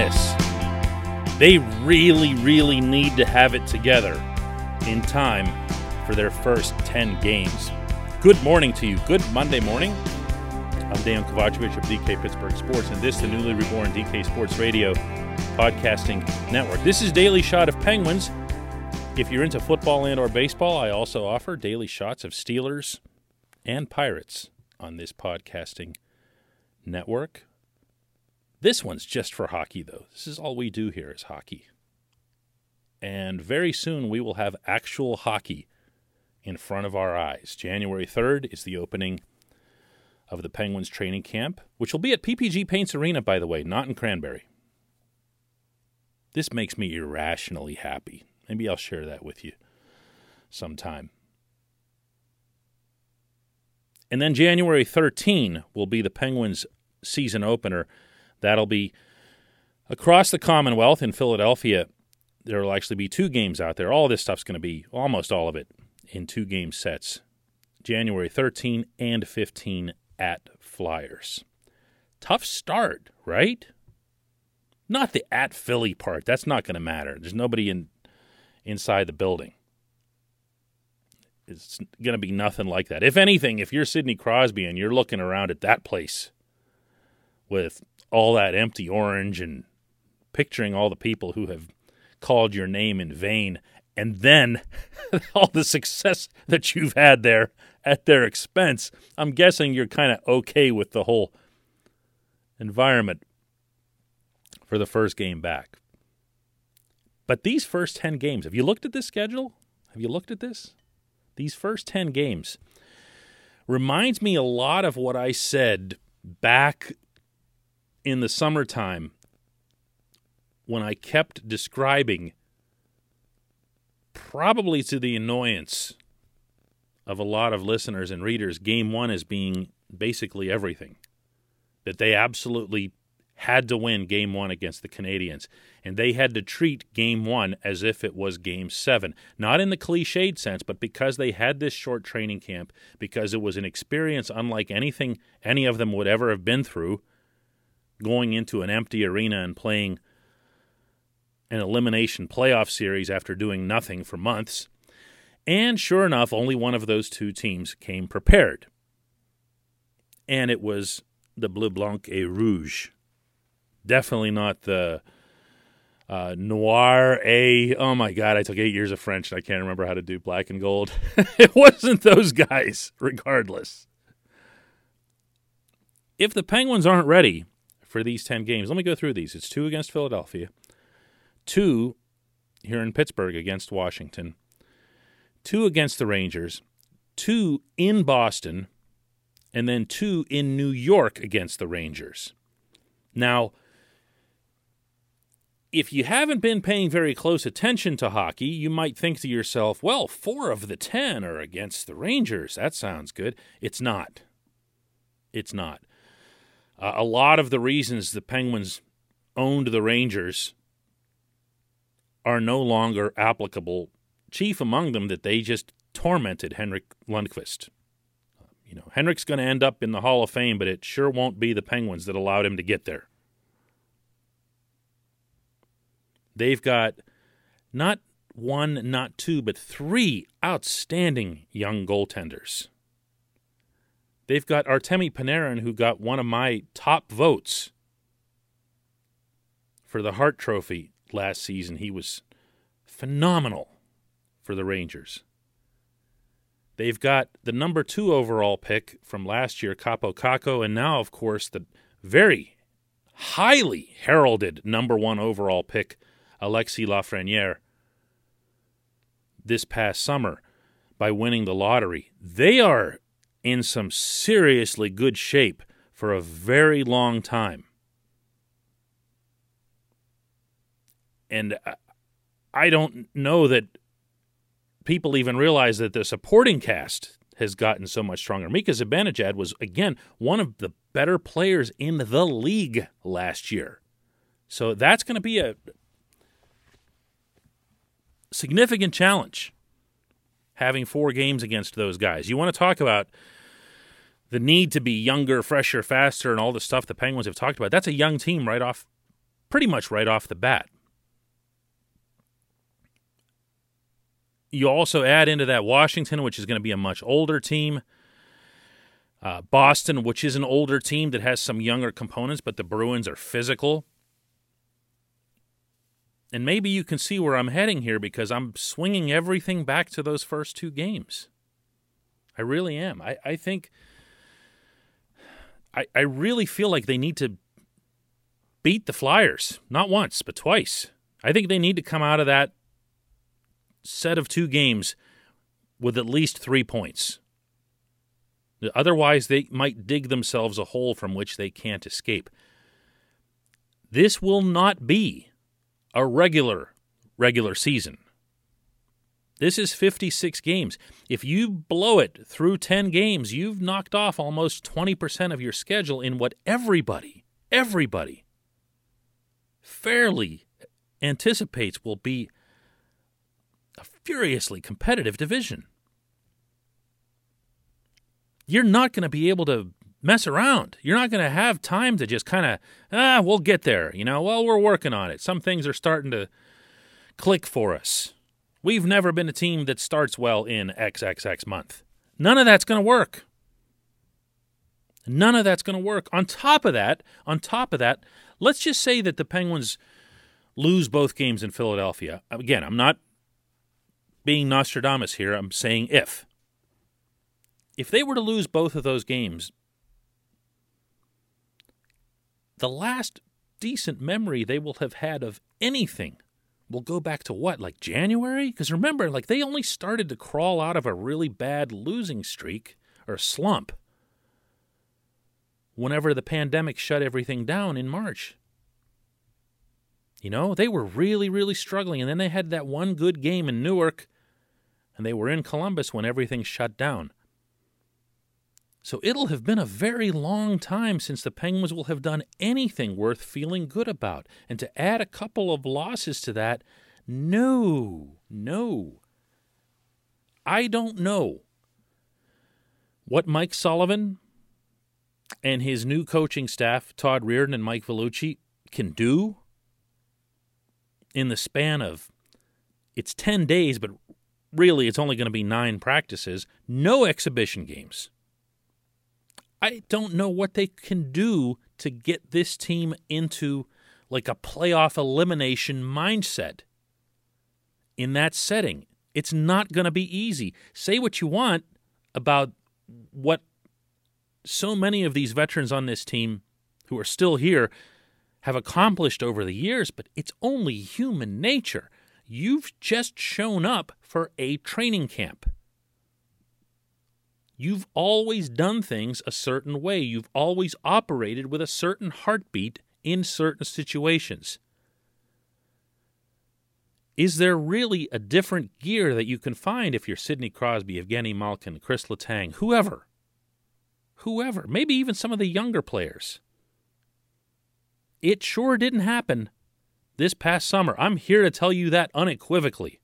this. They really, really need to have it together in time for their first 10 games. Good morning to you. Good Monday morning. I'm Dan Kovacevic of DK Pittsburgh Sports, and this the newly reborn DK Sports Radio podcasting network. This is Daily Shot of Penguins. If you're into football and or baseball, I also offer daily shots of Steelers and Pirates on this podcasting network. This one's just for hockey, though. This is all we do here is hockey. And very soon we will have actual hockey in front of our eyes. January 3rd is the opening of the Penguins training camp, which will be at PPG Paints Arena, by the way, not in Cranberry. This makes me irrationally happy. Maybe I'll share that with you sometime. And then January 13 will be the Penguins season opener That'll be across the Commonwealth in Philadelphia. There will actually be two games out there. All this stuff's going to be almost all of it in two game sets January 13 and 15 at Flyers. Tough start, right? Not the at Philly part. That's not going to matter. There's nobody in inside the building. It's going to be nothing like that. If anything, if you're Sidney Crosby and you're looking around at that place with all that empty orange and picturing all the people who have called your name in vain and then all the success that you've had there at their expense, I'm guessing you're kind of okay with the whole environment for the first game back. But these first 10 games, have you looked at this schedule? Have you looked at this? These first 10 games reminds me a lot of what I said back in the summertime when I kept describing, probably to the annoyance of a lot of listeners and readers, game one as being basically everything. That they absolutely had to win game one against the Canadiens. And they had to treat game one as if it was game seven. Not in the cliched sense, but because they had this short training camp, because it was an experience unlike anything any of them would ever have been through going into an empty arena and playing an elimination playoff series after doing nothing for months. And sure enough, only one of those two teams came prepared. And it was the Bleu Blanc et Rouge. Definitely not the uh, Noir A. Oh my God, I took eight years of French and I can't remember how to do black and gold. it wasn't those guys, regardless. If the Penguins aren't ready for these 10 games. Let me go through these. It's two against Philadelphia, two here in Pittsburgh against Washington, two against the Rangers, two in Boston, and then two in New York against the Rangers. Now, if you haven't been paying very close attention to hockey, you might think to yourself, well, four of the 10 are against the Rangers. That sounds good. It's not. It's not. Uh, a lot of the reasons the Penguins owned the Rangers are no longer applicable. Chief among them that they just tormented Henrik Lundqvist. You know, Henrik's going to end up in the Hall of Fame, but it sure won't be the Penguins that allowed him to get there. They've got not one, not two, but three outstanding young goaltenders. They've got Artemi Panarin, who got one of my top votes for the Hart Trophy last season. He was phenomenal for the Rangers. They've got the number two overall pick from last year, Kaapo Kakko, and now, of course, the very highly heralded number one overall pick, Alexis Lafreniere, this past summer by winning the lottery. They are in some seriously good shape for a very long time. And I don't know that people even realize that the supporting cast has gotten so much stronger. Mika Zibanejad was, again, one of the better players in the league last year. So that's going to be a significant challenge having four games against those guys. You want to talk about the need to be younger, fresher, faster, and all the stuff the Penguins have talked about. That's a young team right off, pretty much right off the bat. You also add into that Washington, which is going to be a much older team. Uh, Boston, which is an older team that has some younger components, but the Bruins are physical. And maybe you can see where I'm heading here because I'm swinging everything back to those first two games. I really am. I, I think, I, I really feel like they need to beat the Flyers, not once, but twice. I think they need to come out of that set of two games with at least three points. Otherwise, they might dig themselves a hole from which they can't escape. This will not be a regular regular season. This is 56 games. If you blow it through 10 games, you've knocked off almost 20% of your schedule in what everybody, everybody fairly anticipates will be a furiously competitive division you're not going to be able to mess around. You're not going to have time to just kind of, ah, we'll get there. You know, well, we're working on it. Some things are starting to click for us. We've never been a team that starts well in XXX month. None of that's going to work. None of that's going to work. On top of that, on top of that, let's just say that the Penguins lose both games in Philadelphia. Again, I'm not being Nostradamus here. I'm saying if if they were to lose both of those games, the last decent memory they will have had of anything will go back to what, like January? Because remember, like they only started to crawl out of a really bad losing streak or slump whenever the pandemic shut everything down in March. You know, they were really, really struggling. And then they had that one good game in Newark, and they were in Columbus when everything shut down. So it'll have been a very long time since the Penguins will have done anything worth feeling good about. And to add a couple of losses to that, no, no. I don't know what Mike Sullivan and his new coaching staff, Todd Reirden and Mike Vellucci, can do in the span of it's 10 days, but really it's only going to be nine practices, no exhibition games. I don't know what they can do to get this team into like a playoff elimination mindset in that setting. It's not going to be easy. Say what you want about what so many of these veterans on this team who are still here have accomplished over the years, but it's only human nature. You've just shown up for a training camp. You've always done things a certain way. You've always operated with a certain heartbeat in certain situations. Is there really a different gear that you can find if you're Sidney Crosby, Evgeny Malkin, Chris Letang, whoever? Whoever, maybe even some of the younger players. It sure didn't happen this past summer. I'm here to tell you that unequivocally.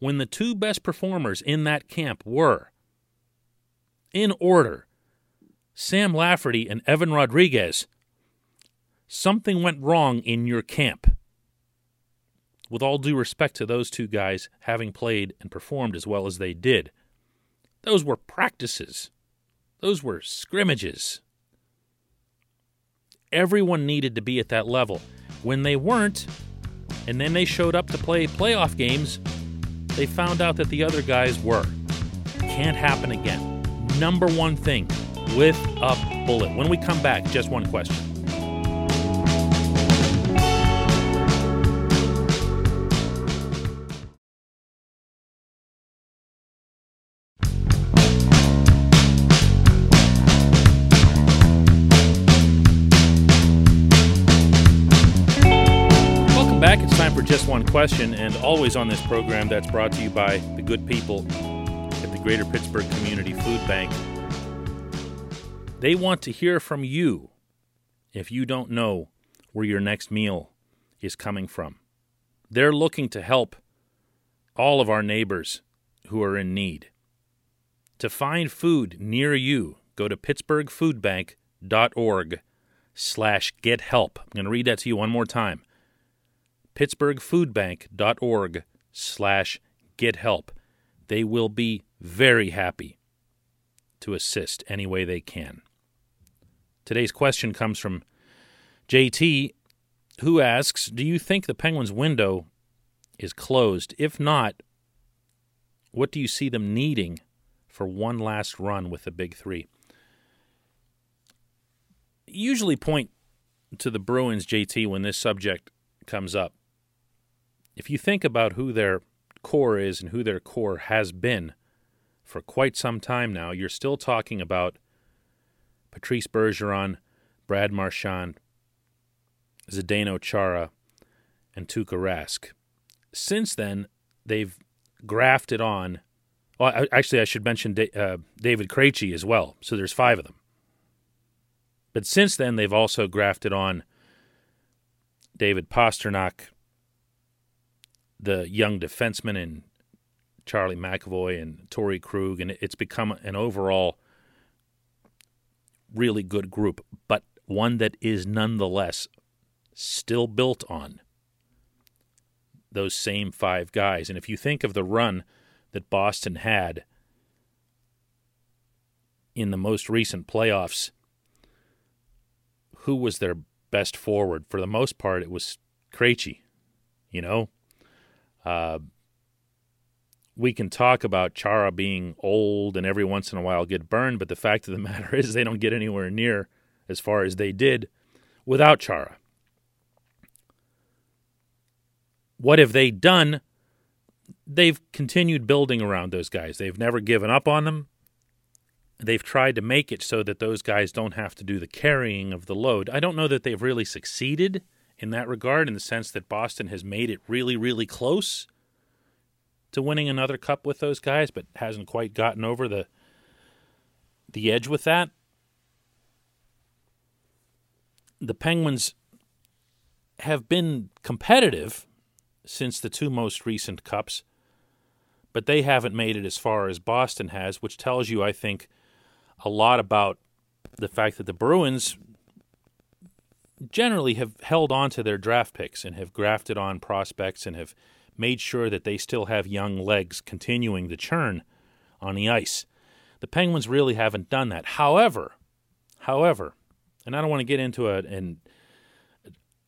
When the two best performers in that camp were in order Sam Lafferty and Evan Rodrigues, something went wrong in your camp. With all due respect to those two guys having played and performed as well as they did, those were practices, those were scrimmages. Everyone needed to be at that level. When they weren't, and then they showed up to play playoff games, they found out that the other guys were. Can't happen again number one thing with a bullet. When we come back, just one question. Welcome back. It's time for just one question, and always on this program that's brought to you by the good people Greater Pittsburgh Community Food Bank. They want to hear from you if you don't know where your next meal is coming from. They're looking to help all of our neighbors who are in need. To find food near you, go to pittsburghfoodbank.org slash get help. I'm going to read that to you one more time. pittsburghfoodbank.org slash get help. They will be very happy to assist any way they can. Today's question comes from JT, who asks Do you think the Penguins' window is closed? If not, what do you see them needing for one last run with the big three? Usually point to the Bruins, JT, when this subject comes up. If you think about who their core is and who their core has been for quite some time now, you're still talking about Patrice Bergeron, Brad Marchand, Zdeno Chara, and Tuukka Rask. Since then, they've grafted on. Well, actually, I should mention uh, David Krejci as well. So there's five of them. But since then, they've also grafted on David Pastrnak, the young defenseman, and Charlie McAvoy and Torey Krug, and it's become an overall really good group, but one that is nonetheless still built on those same five guys. And if you think of the run that Boston had in the most recent playoffs, who was their best forward? For the most part, it was Krejci. You know, uh, we can talk about Chara being old and every once in a while get burned, but the fact of the matter is they don't get anywhere near as far as they did without Chara. What have they done? They've continued building around those guys. They've never given up on them. They've tried to make it so that those guys don't have to do the carrying of the load. I don't know that they've really succeeded in that regard, in the sense that Boston has made it really, really close to winning another cup with those guys, but hasn't quite gotten over the the edge with that. The Penguins have been competitive since the two most recent cups, but they haven't made it as far as Boston has, which tells you, I think, a lot about the fact that the Bruins generally have held on to their draft picks and have grafted on prospects and have made sure that they still have young legs continuing to churn on the ice. The Penguins really haven't done that. However, however, and I don't want to get into a an,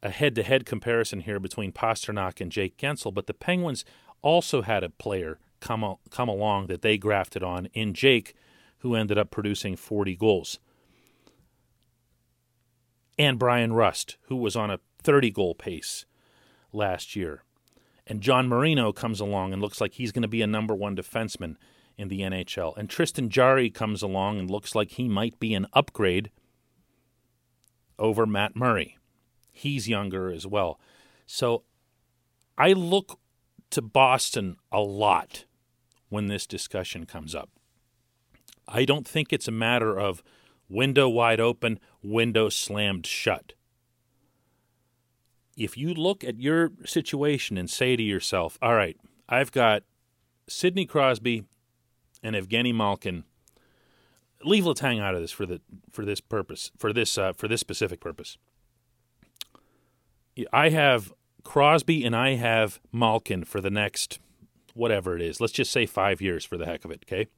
a head-to-head comparison here between Pastrnak and Jake Guentzel, but the Penguins also had a player come come along that they grafted on in Jake, who ended up producing 40 goals, and Bryan Rust, who was on a 30 goal pace last year. And John Marino comes along and looks like he's going to be a number one defenseman in the NHL. And Tristan Jarry comes along and looks like he might be an upgrade over Matt Murray. He's younger as well. So I look to Boston a lot when this discussion comes up. I don't think it's a matter of window wide open, window slammed shut if you look at your situation and say to yourself, all right, I've got Sidney Crosby and Evgeny Malkin. Leave Letang out of this for the for this purpose for this uh, for this specific purpose. I have Crosby and I have Malkin for the next whatever it is. Let's just say five years for the heck of it. Okay.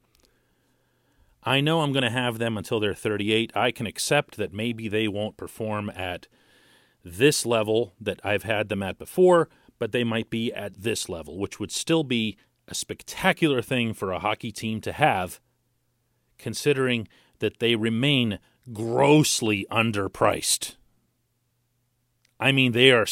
I know I'm going to have them until they're 38. I can accept that maybe they won't perform at this level that I've had them at before, but they might be at this level, which would still be a spectacular thing for a hockey team to have, considering that they remain grossly underpriced. I mean, they are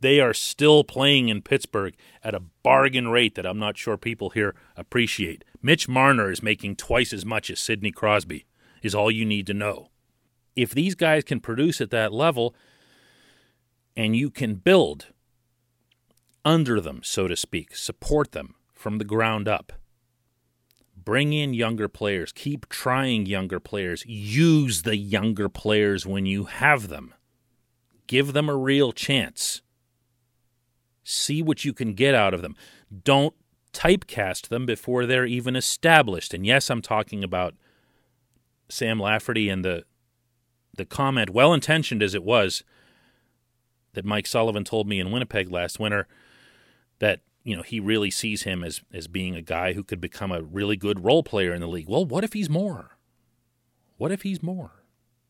they are still playing in Pittsburgh at a bargain rate that I'm not sure people here appreciate. Mitch Marner is making twice as much as Sidney Crosby, is all you need to know. If these guys can produce at that level, and you can build under them, so to speak, support them from the ground up. Bring in younger players, keep trying younger players, use the younger players when you have them. Give them a real chance. See what you can get out of them. Don't typecast them before they're even established. And yes, I'm talking about Sam Lafferty and the the comment, well intentioned as it was, that Mike Sullivan told me in Winnipeg last winter that you know he really sees him as as being a guy who could become a really good role player in the league. Well, what if he's more? What if he's more?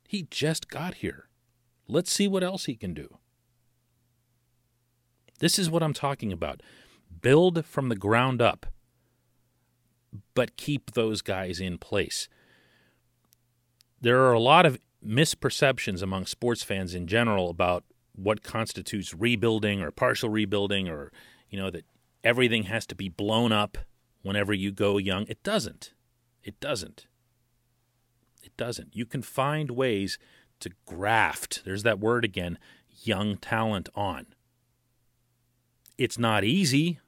He just got here. Let's see what else he can do. This is what I'm talking about. Build from the ground up, but keep those guys in place. There are a lot of misperceptions among sports fans in general about what constitutes rebuilding or partial rebuilding or you know that everything has to be blown up whenever you go young. It doesn't. It doesn't. It doesn't. You can find ways to graft, there's that word again, young talent on. It's not easy.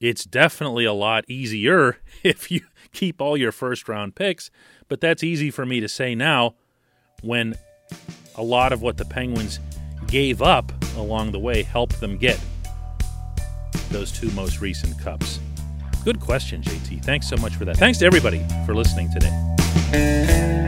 It's definitely a lot easier if you keep all your first round picks, but that's easy for me to say now when a lot of what the Penguins gave up along the way helped them get those two most recent cups. Good question, JT. Thanks so much for that. Thanks to everybody for listening today.